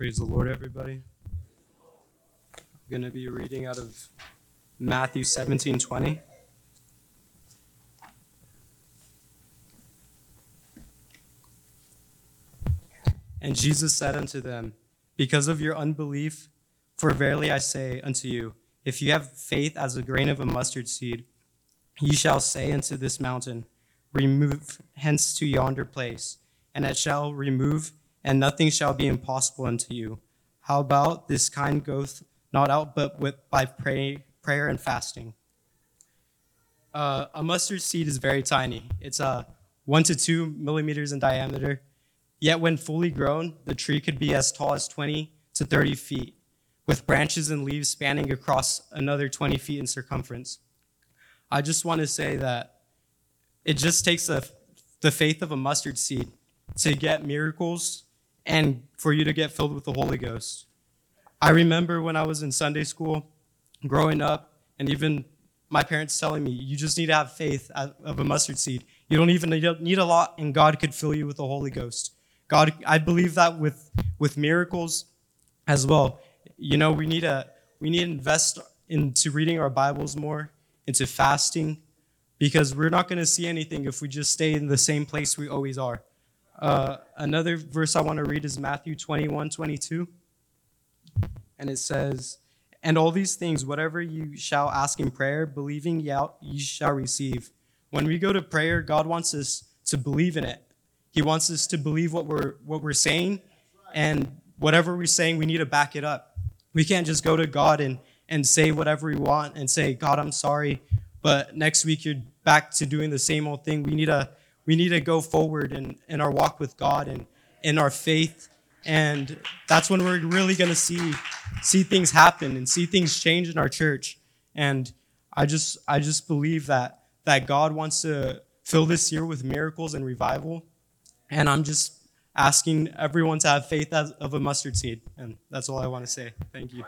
Praise the Lord, everybody. I'm going to be reading out of Matthew 17 20. And Jesus said unto them, Because of your unbelief, for verily I say unto you, if you have faith as a grain of a mustard seed, ye shall say unto this mountain, Remove hence to yonder place, and it shall remove, and nothing shall be impossible unto you. How about this kind goeth not out but with by pray, prayer and fasting? Uh, a mustard seed is very tiny. It's uh, one to two millimeters in diameter. Yet when fully grown, the tree could be as tall as 20 to 30 feet, with branches and leaves spanning across another 20 feet in circumference. I just want to say that it just takes a, the faith of a mustard seed to get miracles and for you to get filled with the Holy Ghost. I remember when I was in Sunday school growing up, and even my parents telling me, you just need to have faith of a mustard seed. You don't even need a lot, and God could fill you with the Holy Ghost. God, I believe that with, with miracles as well. You know, we need to we need to invest into reading our Bibles more, into fasting, because we're not going to see anything if we just stay in the same place we always are. Uh, another verse I want to read is Matthew 21 22. And it says, And all these things, whatever you shall ask in prayer, believing ye shall receive. When we go to prayer, God wants us to believe in it. He wants us to believe what we're, what we're saying, and whatever we're saying, we need to back it up. We can't just go to God and, and say whatever we want and say, God, I'm sorry, but next week you're back to doing the same old thing. We need to we need to go forward in, in our walk with God and in our faith. And that's when we're really gonna see see things happen and see things change in our church. And I just I just believe that that God wants to fill this year with miracles and revival. And I'm just asking everyone to have faith of a mustard seed. And that's all I want to say. Thank you.